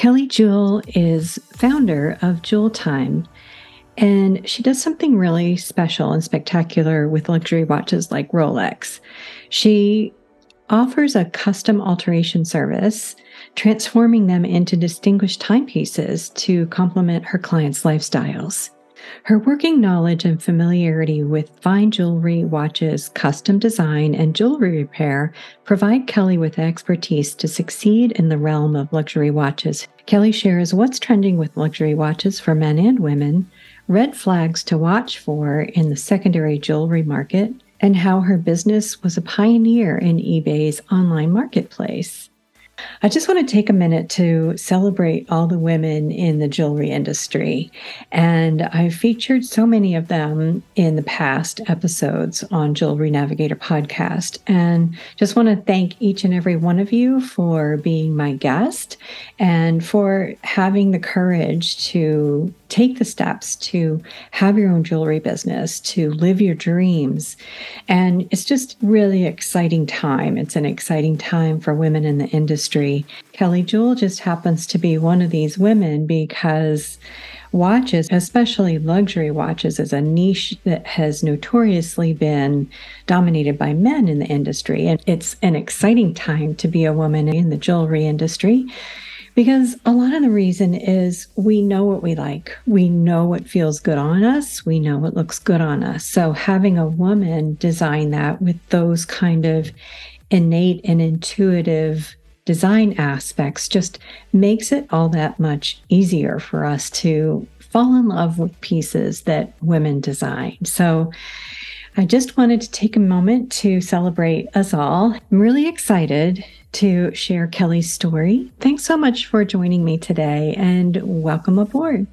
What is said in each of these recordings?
Kelly Juell is founder of Juell Time, and she does something really special and spectacular with luxury watches like Rolex. She offers a custom alteration service, transforming them into distinguished timepieces to complement her clients' lifestyles. Her working knowledge and familiarity with fine jewelry, watches, custom design, and jewelry repair provide Kelly with expertise to succeed in the realm of luxury watches. Kelly shares what's trending with luxury watches for men and women, red flags to watch for in the secondary jewelry market, and how her business was a pioneer in eBay's online marketplace. I just want to take a minute to celebrate all the women in the jewelry industry. And I've featured so many of them in the past episodes on Jewelry Navigator podcast. And just want to thank each and every one of you for being my guest and for having the courage to take the steps to have your own jewelry business, to live your dreams. And it's just really exciting time. It's an exciting time for women in the industry. Kelly Juell just happens to be one of these women because watches, especially luxury watches, is a niche that has notoriously been dominated by men in the industry. And it's an exciting time to be a woman in the jewelry industry because a lot of the reason is we know what we like. We know what feels good on us. We know what looks good on us. So having a woman design that with those kind of innate and intuitive design aspects just makes it all that much easier for us to fall in love with pieces that women design. So I just wanted to take a moment to celebrate us all. I'm really excited to share Kelly's story. Thanks so much for joining me today and welcome aboard.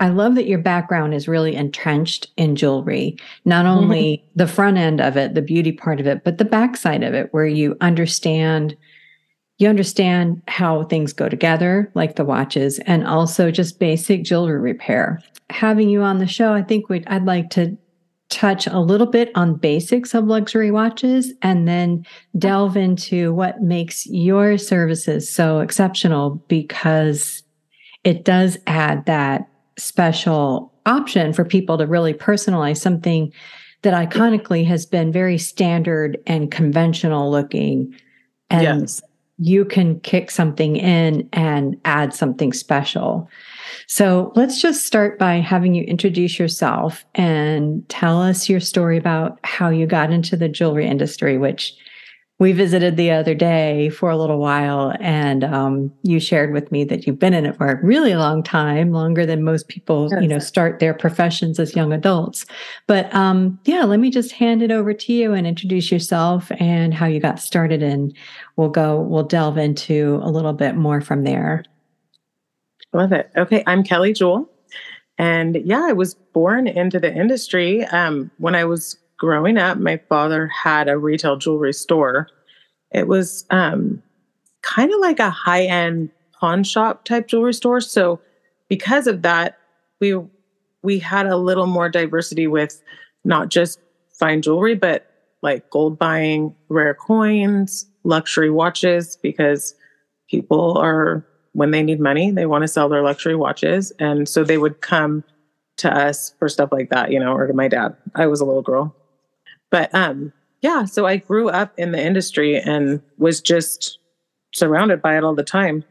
I love that your background is really entrenched in jewelry, not mm-hmm. only mm-hmm. the front end of it, the beauty part of it, but the backside of it, where you understand you understand how things go together, like the watches, and also just basic jewelry repair. Having you on the show, I think we'd, I'd like to touch a little bit on basics of luxury watches and then delve into what makes your services so exceptional because it does add that special option for people to really personalize something that iconically has been very standard and conventional looking. And yes. You can kick something in and add something special. So let's just start by having you introduce yourself and tell us your story about how you got into the jewelry industry, which we visited the other day for a little while. And um, you shared with me that you've been in it for a really long time, longer than most people, yes. you know, start their professions as young adults. But um, yeah, let me just hand it over to you and introduce yourself and how you got started. And we'll go, we'll delve into a little bit more from there. Love it. Okay, I'm Kelly Juell. And yeah, I was born into the industry. Um, when I was growing up, my father had a retail jewelry store. It was um, kind of like a high end pawn shop type jewelry store. So because of that, we we had a little more diversity with not just fine jewelry, but like gold buying, rare coins, luxury watches, because people are when they need money, they want to sell their luxury watches. And so they would come to us for stuff like that, you know, or to my dad. I was a little girl. But um, yeah, so I grew up in the industry and was just surrounded by it all the time.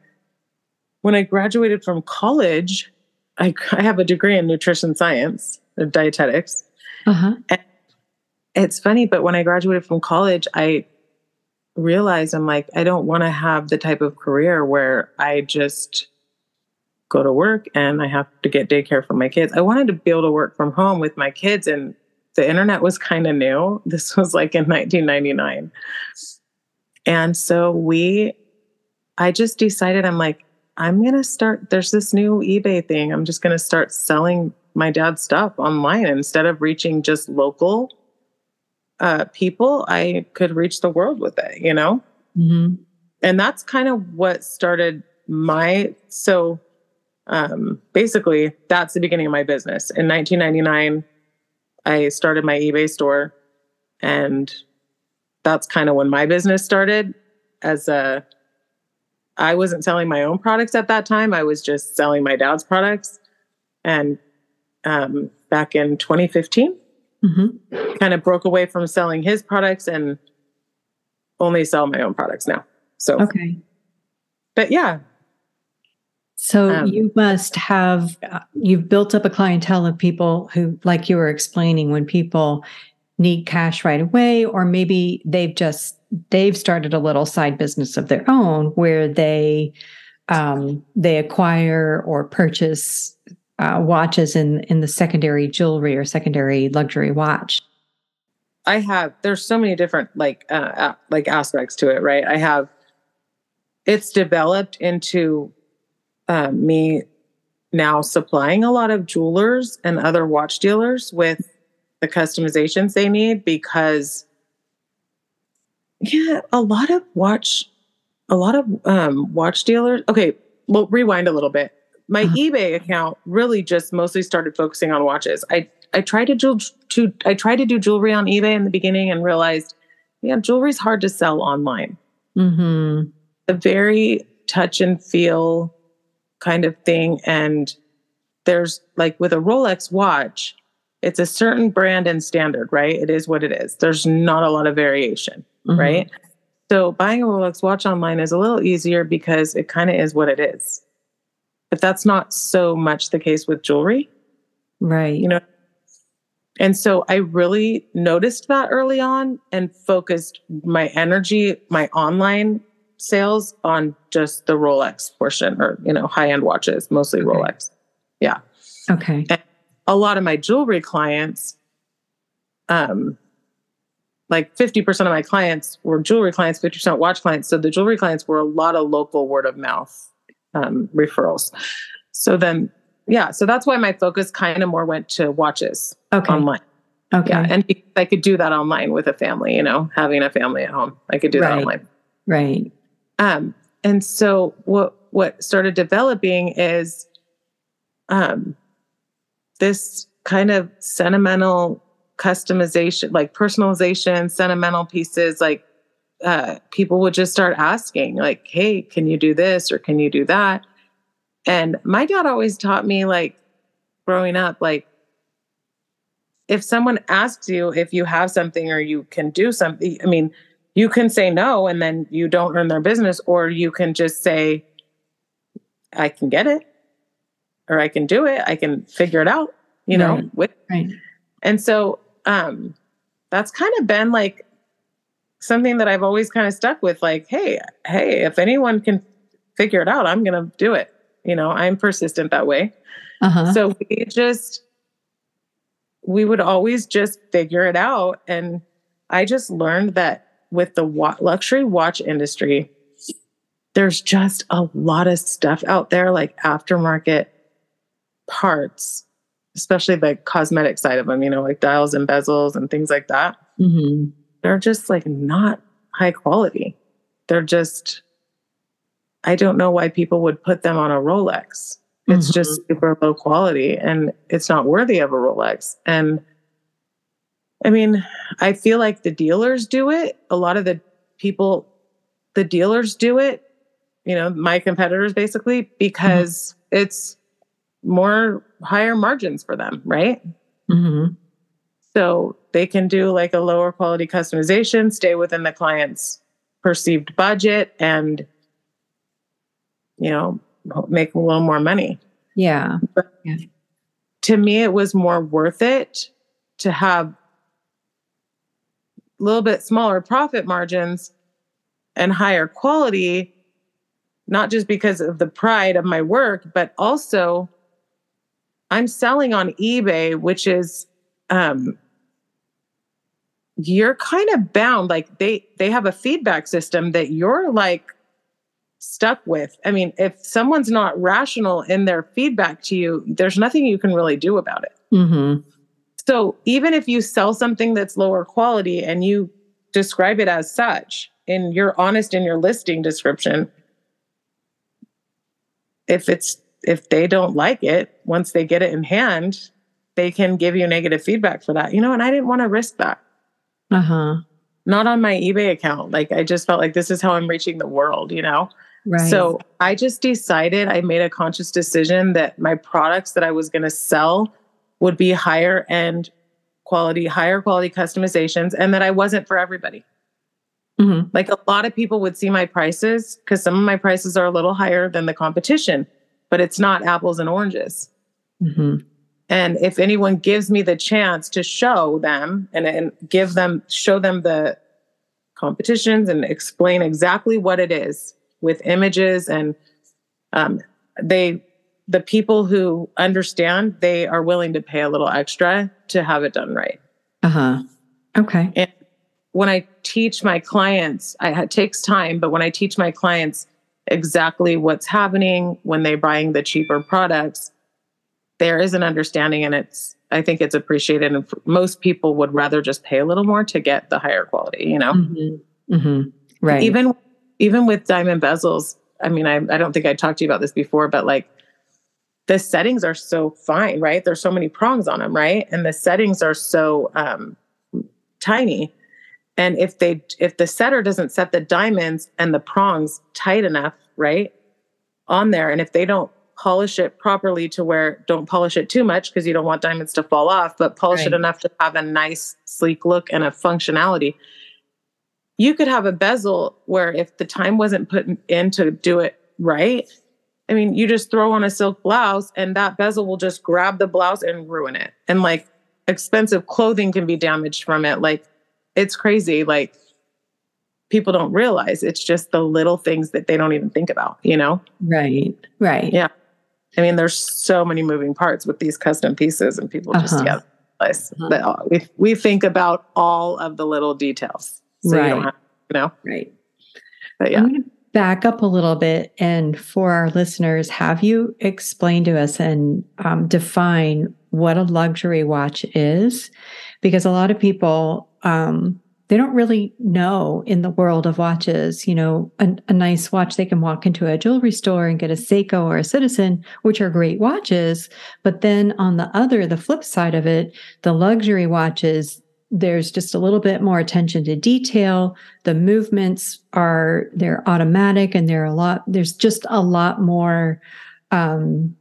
When I graduated from college, I, I have a degree in nutrition science, dietetics. Uh-huh. And it's funny, but when I graduated from college, I realize I'm like, I don't want to have the type of career where I just go to work and I have to get daycare for my kids. I wanted to be able to work from home with my kids, and the internet was kind of new. This was like in 1999. And so we, I just decided, I'm like, I'm going to start, there's this new eBay thing. I'm just going to start selling my dad's stuff online instead of reaching just local uh, people, I could reach the world with it, you know? Mm-hmm. And that's kind of what started my, so um, basically, that's the beginning of my business. In 1999, I started my eBay store, and that's kind of when my business started as a I wasn't selling my own products at that time. I was just selling my dad's products. And um, back in 2015, mm-hmm. kind of broke away from selling his products and only sell my own products now. So, okay. But yeah. So um, you must have, uh, you've built up a clientele of people who, like you were explaining, when people need cash right away, or maybe they've just they've started a little side business of their own where they um, they acquire or purchase uh, watches in in the secondary jewelry or secondary luxury watch. I have there's so many different like uh, like aspects to it, right? I have it's developed into uh, me now supplying a lot of jewelers and other watch dealers with the customizations they need because yeah, a lot of watch, a lot of um, watch dealers. Okay, well, rewind a little bit. My uh-huh. eBay account really just mostly started focusing on watches. I I tried to do to I tried to do jewelry on eBay in the beginning and realized, yeah, jewelry's hard to sell online. Mm-hmm. A very touch and feel kind of thing, and there's like with a Rolex watch, it's a certain brand and standard, right? It is what it is. There's not a lot of variation mm-hmm. right? So buying a Rolex watch online is a little easier because it kind of is what it is. But that's not so much the case with jewelry. Right. You know, and so I really noticed that early on and focused my energy, my online sales on just the Rolex portion or, you know, high end watches, mostly okay. Rolex. Yeah. Okay. And a lot of my jewelry clients, um, like 50% of my clients were jewelry clients, 50% watch clients. So the jewelry clients were a lot of local word of mouth um, referrals. So then, yeah, so that's why my focus kind of more went to watches okay. online. Okay. Yeah, and I could do that online with a family, you know, having a family at home. I could do right. that online. Right. Um, and so what what started developing is um this kind of sentimental customization, like personalization, sentimental pieces, like uh, people would just start asking, like, hey, can you do this or can you do that? And my dad always taught me, like, growing up, like, if someone asks you if you have something or you can do something, I mean, you can say no and then you don't earn their business, or you can just say, I can get it, or I can do it, I can figure it out, you know, right. with right. And so um, that's kind of been like something that I've always kind of stuck with like, hey, hey, if anyone can figure it out, I'm going to do it. You know, I'm persistent that way. Uh-huh. So we just, we would always just figure it out. And I just learned that with the wa- luxury watch industry, there's just a lot of stuff out there, like aftermarket parts especially the cosmetic side of them, you know, like dials and bezels and things like that. Mm-hmm. They're just like not high quality. They're just, I don't know why people would put them on a Rolex. It's mm-hmm. just super low quality and it's not worthy of a Rolex. And I mean, I feel like the dealers do it. A lot of the people, the dealers do it, you know, my competitors basically, because mm-hmm. it's more higher margins for them, right? Mm-hmm. So they can do like a lower quality customization, stay within the client's perceived budget, and you know make a little more money. Yeah. But yeah. To me, it was more worth it to have little bit smaller profit margins and higher quality, not just because of the pride of my work, but also I'm selling on eBay, which is um you're kind of bound like they they have a feedback system that you're like stuck with. I mean, if someone's not rational in their feedback to you, there's nothing you can really do about it. Mm-hmm. So even if you sell something that's lower quality and you describe it as such, and you're honest in your listing description, if it's if they don't like it, once they get it in hand, they can give you negative feedback for that. You know, and I didn't want to risk that. Uh huh. Not on my eBay account. Like I just felt like this is how I'm reaching the world, you know? Right. So I just decided, I made a conscious decision that my products that I was going to sell would be higher end quality, higher quality customizations, and that I wasn't for everybody. Mm-hmm. Like a lot of people would see my prices because some of my prices are a little higher than the competition, but it's not apples and oranges. Mm-hmm. And if anyone gives me the chance to show them and, and give them, show them the competitions and explain exactly what it is with images and um, they, the people who understand, they are willing to pay a little extra to have it done right. Uh huh. Okay. And when I teach my clients, I, it takes time, but when I teach my clients exactly what's happening when they're buying the cheaper products, there is an understanding and it's i think it's appreciated and most people would rather just pay a little more to get the higher quality you know mm-hmm. Mm-hmm. right even even with diamond bezels i mean I, I don't think i talked to you about this before but like the settings are so fine right there's so many prongs on them right and the settings are so um, tiny and if they if the setter doesn't set the diamonds and the prongs tight enough right on there and if they don't polish it properly to where don't polish it too much because you don't want diamonds to fall off, but polish right. it enough to have a nice, sleek look and a functionality. You could have a bezel where if the time wasn't put in to do it right, I mean, you just throw on a silk blouse and that bezel will just grab the blouse and ruin it. And like expensive clothing can be damaged from it. Like it's crazy. Like people don't realize it's just the little things that they don't even think about, you know? Right. Right. Yeah. I mean, there's so many moving parts with these custom pieces, and people just uh-huh. get place. Uh-huh. But we we think about all of the little details, so right. you don't have, you know, right. But yeah. I'm back up a little bit, and for our listeners, have you explained to us and um, define what a luxury watch is? Because a lot of people um, they don't really know in the world of watches, you know, a, a, nice watch they can walk into a jewelry store and get a Seiko or a Citizen, which are great watches. But then on the other, the flip side of it, the luxury watches, there's just a little bit more attention to detail. The movements are, they're automatic and they're a lot, there's just a lot more um,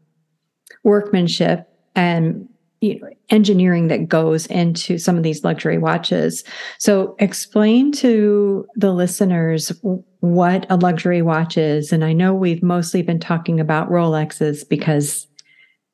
workmanship and you know, engineering that goes into some of these luxury watches. So explain to the listeners what a luxury watch is. And I know we've mostly been talking about Rolexes because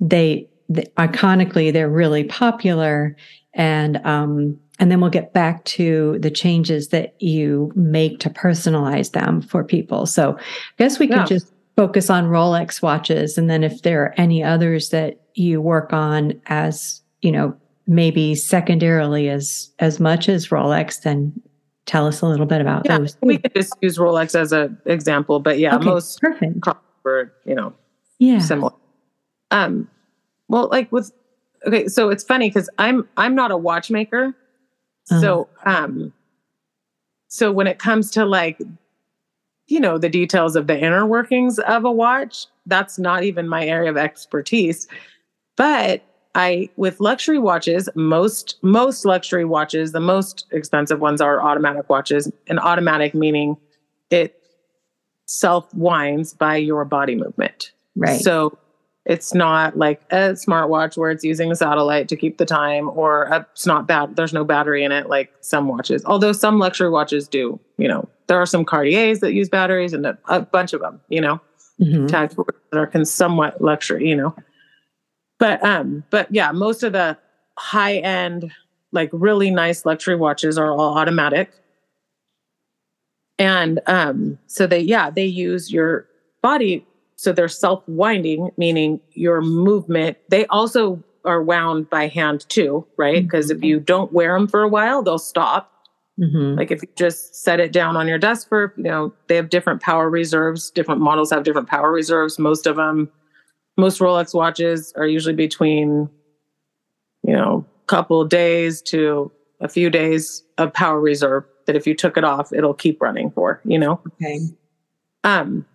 they, they iconically they're really popular and um and then we'll get back to the changes that you make to personalize them for people. So I guess we yeah. could just focus on Rolex watches and then if there are any others that you work on as, you know, maybe secondarily as as much as Rolex, then tell us a little bit about yeah, those. We could just use Rolex as an example, but yeah, okay, most perfect. were, you know, yeah. similar. Um well like with okay, so it's funny because I'm I'm not a watchmaker. Uh-huh. So um so when it comes to like you know the details of the inner workings of a watch that's not even my area of expertise but I with luxury watches, most most luxury watches, the most expensive ones are automatic watches. And automatic meaning it self winds by your body movement. Right. So it's not like a smartwatch where it's using a satellite to keep the time or a, it's not bad there's no battery in it like some watches although some luxury watches do you know there are some cartiers that use batteries and a, a bunch of them you know mm-hmm. that are somewhat luxury you know but um, but yeah, most of the high end, like really nice luxury watches are all automatic. And um, so they yeah, they use your body so they're self-winding, meaning your movement. They also are wound by hand too, right? Because mm-hmm. if you don't wear them for a while, they'll stop. Mm-hmm. Like if you just set it down on your desk for, you know, they have different power reserves. Different models have different power reserves. Most of them most Rolex watches are usually between, you know, a couple days to a few days of power reserve that if you took it off, it'll keep running for, you know? Okay. Um,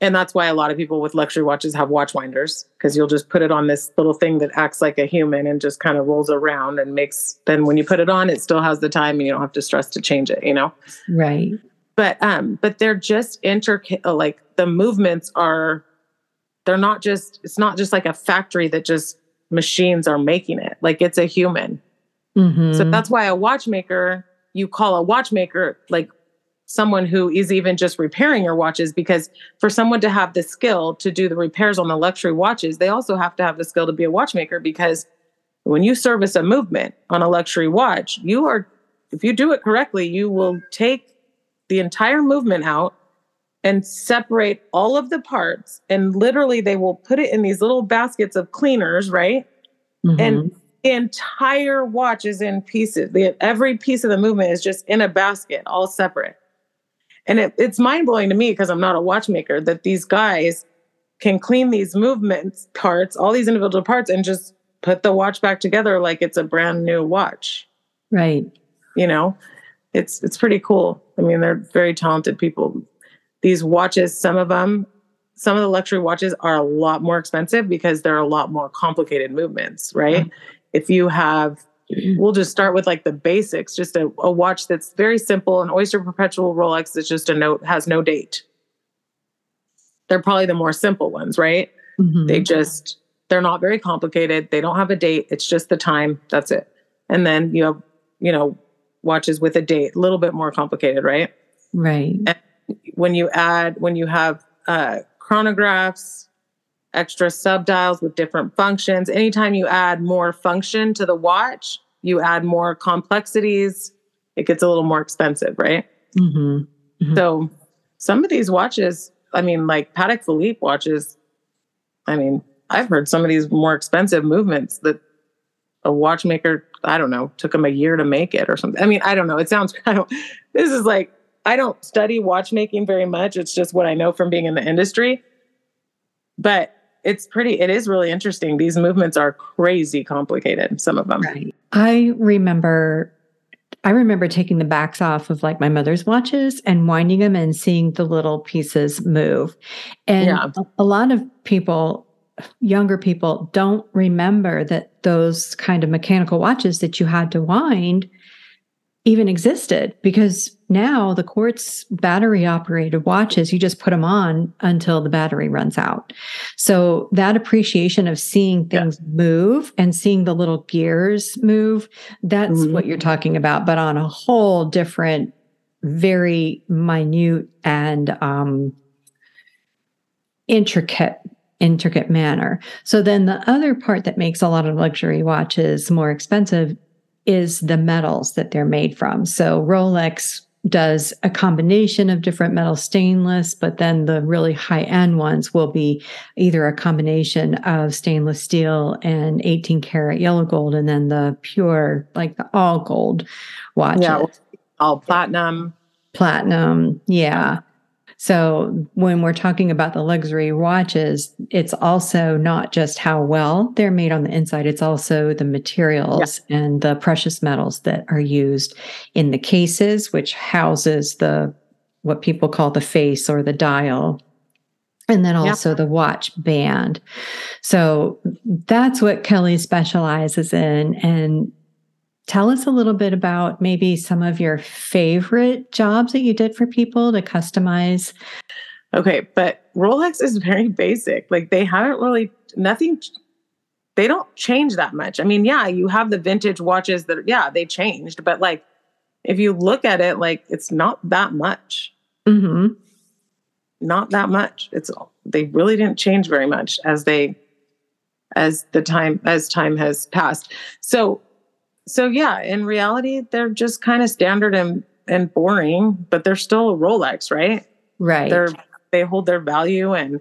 and that's why a lot of people with luxury watches have watch winders because you'll just put it on this little thing that acts like a human and just kind of rolls around and makes then when you put it on it still has the time and you don't have to stress to change it you know? Right. But um but they're just intricate like the movements are they're not just it's not just like a factory that just machines are making it like it's a human. Mm-hmm. so that's why a watchmaker you call a watchmaker like someone who is even just repairing your watches because for someone to have the skill to do the repairs on the luxury watches they also have to have the skill to be a watchmaker because when you service a movement on a luxury watch you are if you do it correctly you will take the entire movement out and separate all of the parts and literally they will put it in these little baskets of cleaners right Mhm. and the entire watch is in pieces. The, every piece of the movement is just in a basket, all separate. And it, it's mind blowing to me because I'm not a watchmaker that these guys can clean these movements parts, all these individual parts, and just put the watch back together like it's a brand new watch. right. You know, it's it's pretty cool. I mean, they're very talented people. These watches, some of them, some of the luxury watches are a lot more expensive because they're a lot more complicated movements, right? Mm-hmm. If you have, we'll just start with like the basics, just a, a watch that's very simple. An Oyster Perpetual Rolex that's just a note, has no date. They're probably the more simple ones, right? Mhm. They just, they're not very complicated. They don't have a date. It's just the time. That's it. And then you have, you know, watches with a date, a little bit more complicated, right? right. And when you add when you have uh, chronographs extra subdials with different functions. Anytime you add more function to the watch you add more complexities. It gets a little more expensive right? Hmm so some of these watches i mean like Patek Philippe watches i mean i've heard some of these more expensive movements that a watchmaker i don't know took them a year to make it or something. I mean i don't know. It sounds i don't this is like i don't study watchmaking very much. It's just what i know from being in the industry. But it's pretty it is really interesting these movements are crazy complicated some of them Right. I remember I remember taking the backs off of like my mother's watches and winding them and seeing the little pieces move. And Yeah. a, a lot of people younger people don't remember that those kind of mechanical watches that you had to wind even existed because now the quartz battery operated watches you just put them on until the battery runs out so that appreciation of seeing Yeah. things move and seeing the little gears move that's Mhm. what you're talking about but on a whole different very minute and um intricate intricate manner so then the other part that makes a lot of luxury watches more expensive is the metals that they're made from. So Rolex does a combination of different metal stainless, but then the really high end ones will be either a combination of stainless steel and 18 karat yellow gold, and then the pure, like the all gold watches, yeah all platinum platinum. Yeah. So when we're talking about the luxury watches, it's also not just how well they're made on the inside, it's also the materials and the precious metals that are used in the cases, which houses the what people call the face or the dial. And then Yeah. also the watch band. So that's what Kelly specializes in. And tell us a little bit about maybe some of your favorite jobs that you did for people to customize. Okay, but Rolex is very basic. Like they haven't really nothing they don't change that much. I mean, yeah, you have the vintage watches that yeah, they changed, but like if you look at it like it's not that much. Mm-hmm. Not that much. It's they really didn't change very much as they as the time as time has passed. So so yeah, in reality they're just kind of standard and and boring, but they're still a Rolex, right? Right. they're they hold their value and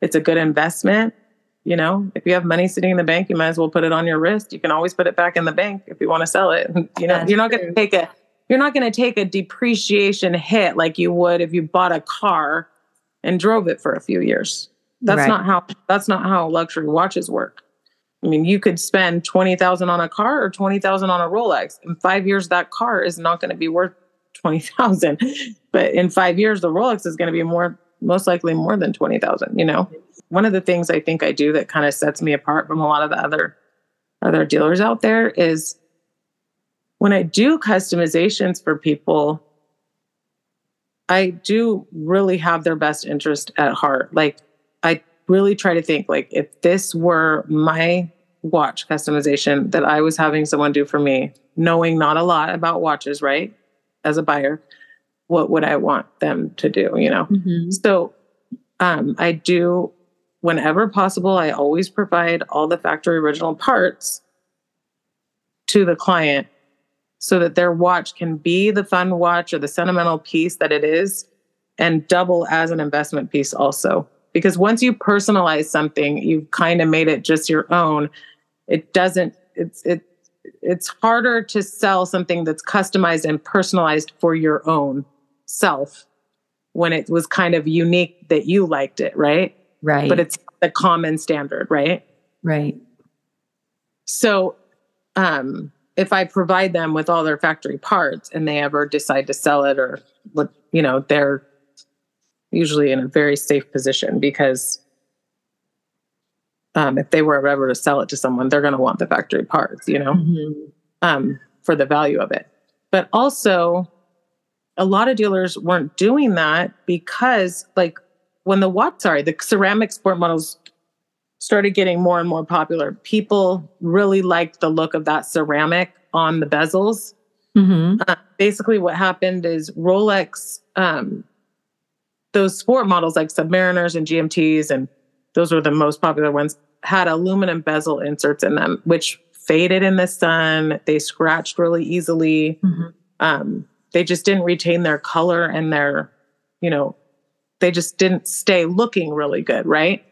it's a good investment you know if you have money sitting in the bank you might as well put it on your wrist you can always put it back in the bank if you want to sell it you know That's you're not going to take a you're not going to take a depreciation hit like you would if you bought a car and drove it for a few years that's Right. not how that's not how luxury watches work i mean you could spend 20000 on a car or 20000 on a rolex. In five years that car is not going to be worth 20000 but in five years the rolex is going to be more most likely more than 20000 you know? One of the things i think i do that kind of sets me apart from a lot of the other other dealers out there is when i do customizations for people I do really have their best interest at heart. Like I really try to think like if this were my watch customization that I was having someone do for me, knowing not a lot about watches, right? As a buyer, what would I want them to do, you know? Mm-hmm. So um, I do whenever possible, I always provide all the factory original parts to the client so that their watch can be the fun watch or the sentimental piece that it is and double as an investment piece also. Because once you personalize something, you've kind of made it just your own. It doesn't, it's, it, it's harder to sell something that's customized and personalized for your own self when it was kind of unique that you liked it, right? Right. But it's the common standard, right? Right. So um if I provide them with all their factory parts and they ever decide to sell it or what, you know, they're usually in a very safe position because um, if they were ever to sell it to someone, they're going to want the factory parts, you know, mm-hmm. um, for the value of it. But also, a lot of dealers weren't doing that because, like, when the what sorry, the ceramic sport models started getting more and more popular, people really liked the look of that ceramic on the bezels. Mm-hmm. Uh, basically, what happened is Rolex, um, those sport models like Submariners and GMTs, and those were the most popular ones, had aluminum bezel inserts in them, which faded in the sun. They scratched really easily. Mm-hmm. Um, they just didn't retain their color and their, you know, they just didn't stay looking really good, right?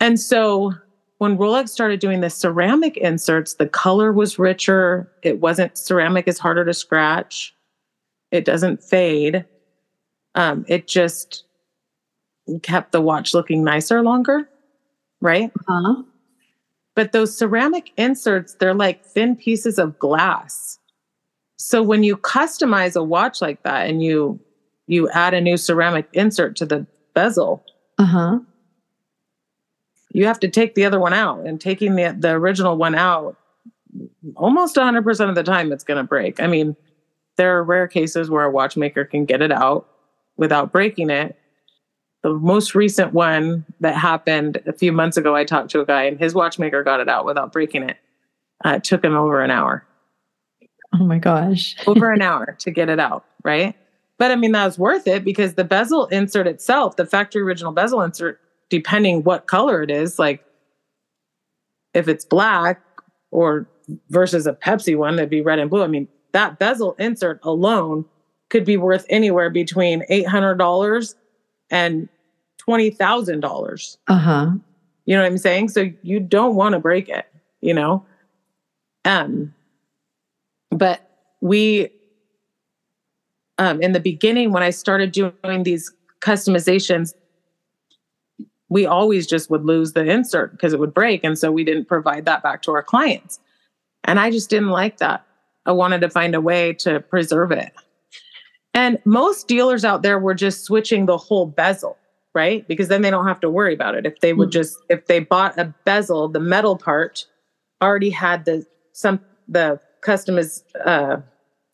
And so when Rolex started doing the ceramic inserts, the color was richer. It wasn't ceramic is harder to scratch. It doesn't fade. Um, it just kept the watch looking nicer longer, right? Uh-huh. But those ceramic inserts, they're like thin pieces of glass. So when you customize a watch like that and you you add a new ceramic insert to the bezel, uh-huh. you have to take the other one out. And taking the, the original one out, almost 100% of the time, it's going to break. I mean, there are rare cases where a watchmaker can get it out without breaking it. The most recent one that happened a few months ago, I talked to a guy and his watchmaker got it out without breaking it. Uh, it took him over an hour. Oh my gosh. over an hour to get it out, right? But I mean, that was worth it because the bezel insert itself, the factory original bezel insert, depending what color it is, like if it's black or versus a Pepsi one, that'd be red and blue. I mean, that bezel insert alone could be worth anywhere between $800 and $20,000. Uh huh. You know what I'm saying? So you don't want to break it, you know? Um, but we um, in the beginning when I started doing these customizations, we always just would lose the insert because it would break. And so we didn't provide that back to our clients. And I just didn't like that. I wanted to find a way to preserve it. And most dealers out there were just switching the whole bezel, right? Because then they don't have to worry about it. If they would hmm. just, if they bought a bezel, the metal part already had the some the customiz, uh,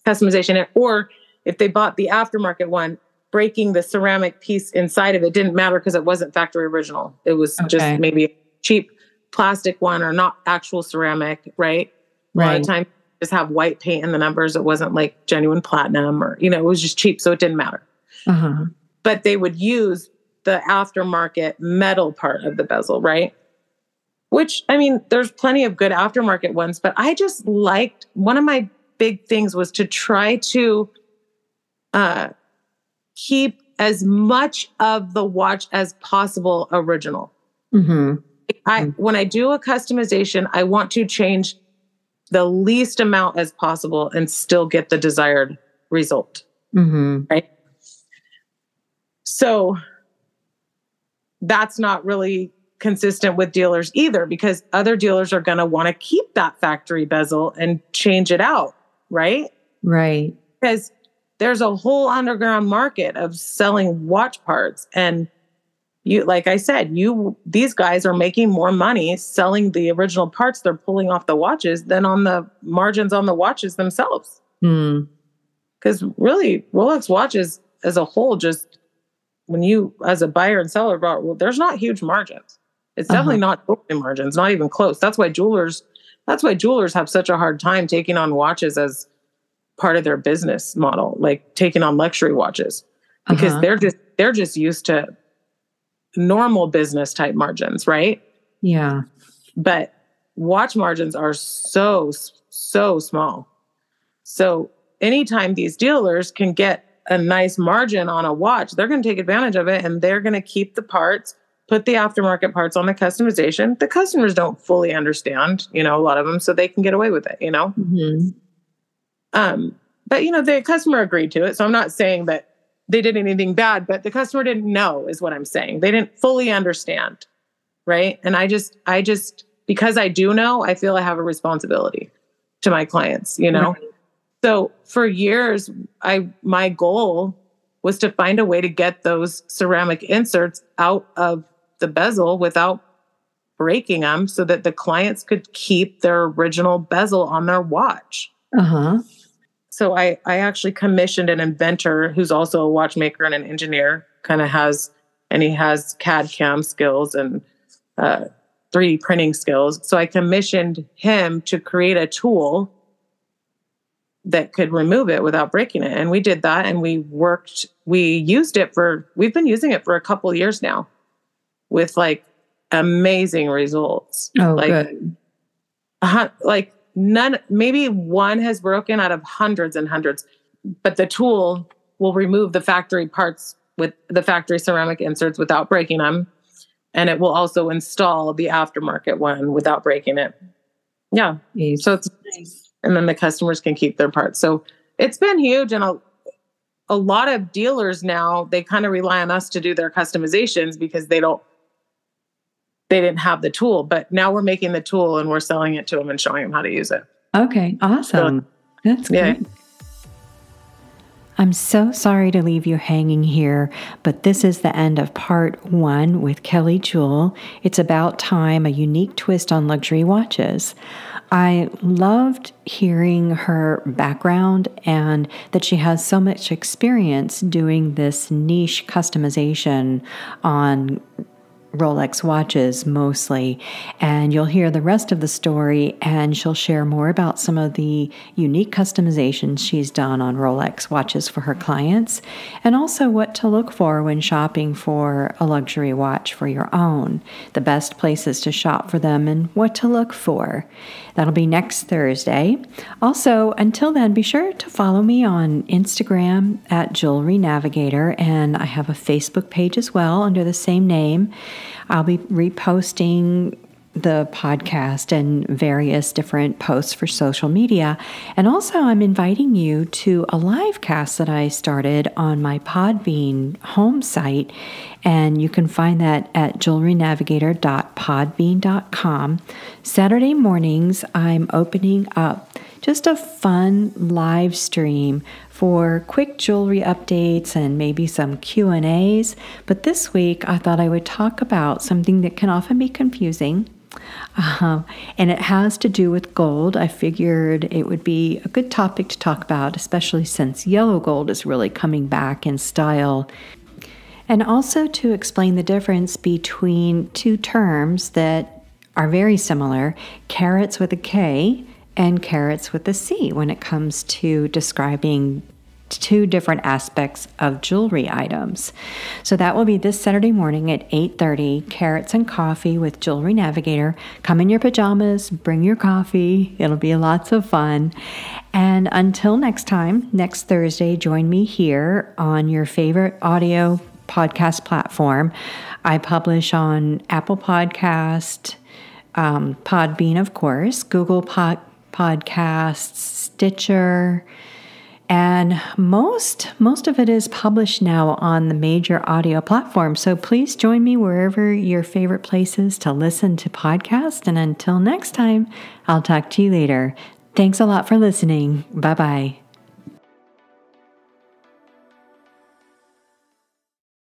customization, or if they bought the aftermarket one, breaking the ceramic piece inside of it didn't matter because it wasn't factory original. It was okay. just maybe a cheap plastic one or not actual ceramic, right? right. A lot of times just have white paint in the numbers. It wasn't like genuine platinum or, you know, it was just cheap. So it didn't matter. Uh-huh. But they would use the aftermarket metal part of the bezel, right? Which, I mean, there's plenty of good aftermarket ones, but I just liked one of my big things was to try to uh, keep as much of the watch as possible original. Mm-hmm. I mm-hmm. when I do a customization, I want to change the least amount as possible and still get the desired result. Mm-hmm. Right. So that's not really consistent with dealers either because other dealers are going to want to keep that factory bezel and change it out. Right. Right. Because there's a whole underground market of selling watch parts and you like i said you these guys are making more money selling the original parts they're pulling off the watches than on the margins on the watches themselves because hmm. mm. really rolex watches as a whole, just when you as a buyer and seller, well, there's not huge margins. It's definitely uh-huh. not margins, not even close. That's why jewelers that's why jewelers have such a hard time taking on watches as part of their business model, like taking on luxury watches. Because uh-huh. they're just they're just used to normal business type margins, right? Yeah. But watch margins are so so small. So anytime these dealers can get a nice margin on a watch, they're going to take advantage of it and they're going to keep the parts put the aftermarket parts on the customization. The customers don't fully understand, you know, a lot of them, so they can get away with it, you know. Mm-hmm. Um, but you know, the customer agreed to it, so I'm not saying that they did anything bad, but the customer didn't know, is what I'm saying. They didn't fully understand, right? And I just, I just, because I do know, I feel I have a responsibility to my clients, you know. Right. So for years, I my goal was to find a way to get those ceramic inserts out of the bezel without breaking them so that the clients could keep their original bezel on their watch. Uh-huh. So I I actually commissioned an inventor who's also a watchmaker and an engineer, kind of has and he has CAD CAM skills and uh, 3D printing skills. So I commissioned him to create a tool that could remove it without breaking it. And we did that and we worked, we used it for, we've been using it for a couple years now with like amazing results. Oh, like, good. Uh, like none, maybe one has broken out of hundreds and hundreds, but the tool will remove the factory parts with the factory ceramic inserts without breaking them. And it will also install the aftermarket one without breaking it. Yeah. Nice. So it's nice. And then the customers can keep their parts. So it's been huge. And a, a lot of dealers now, they kind of rely on us to do their customizations because they don't they didn't have the tool, but now we're making the tool and we're selling it to them and showing them how to use it. Okay, awesome. So, That's yeah. good. I'm so sorry to leave you hanging here, but this is the end of part one with Kelly Juell. It's about time, a unique twist on luxury watches. I loved hearing her background and that she has so much experience doing this niche customization on Rolex watches mostly. And you'll hear the rest of the story, and she'll share more about some of the unique customizations she's done on Rolex watches for her clients, and also what to look for when shopping for a luxury watch for your own, the best places to shop for them, and what to look for. That'll be next Thursday. Also, until then, be sure to follow me on Instagram at Jewelry Navigator, and I have a Facebook page as well under the same name. I'll be reposting the podcast and various different posts for social media. And also, I'm inviting you to a live cast that I started on my Podbean home site. And you can find that at jewelrynavigator.podbean.com. Saturday mornings, I'm opening up just a fun live stream for quick jewelry updates and maybe some Q&As. But this week I thought I would talk about something that can often be confusing. Uh, and it has to do with gold. I figured it would be a good topic to talk about, especially since yellow gold is really coming back in style. And also to explain the difference between two terms that are very similar karats with a K and carats with a C when it comes to describing two different aspects of jewelry items. So that will be this Saturday morning at 8:30, carrots and coffee with Jewelry Navigator. Come in your pajamas, bring your coffee. It'll be lots of fun. And until next time, next Thursday, join me here on your favorite audio podcast platform. I publish on Apple Podcast, um, Podbean, of course, Google Pod- Podcasts, Stitcher, and most most of it is published now on the major audio platforms. So please join me wherever your favorite place is to listen to podcasts. And until next time, I'll talk to you later. Thanks a lot for listening. Bye bye.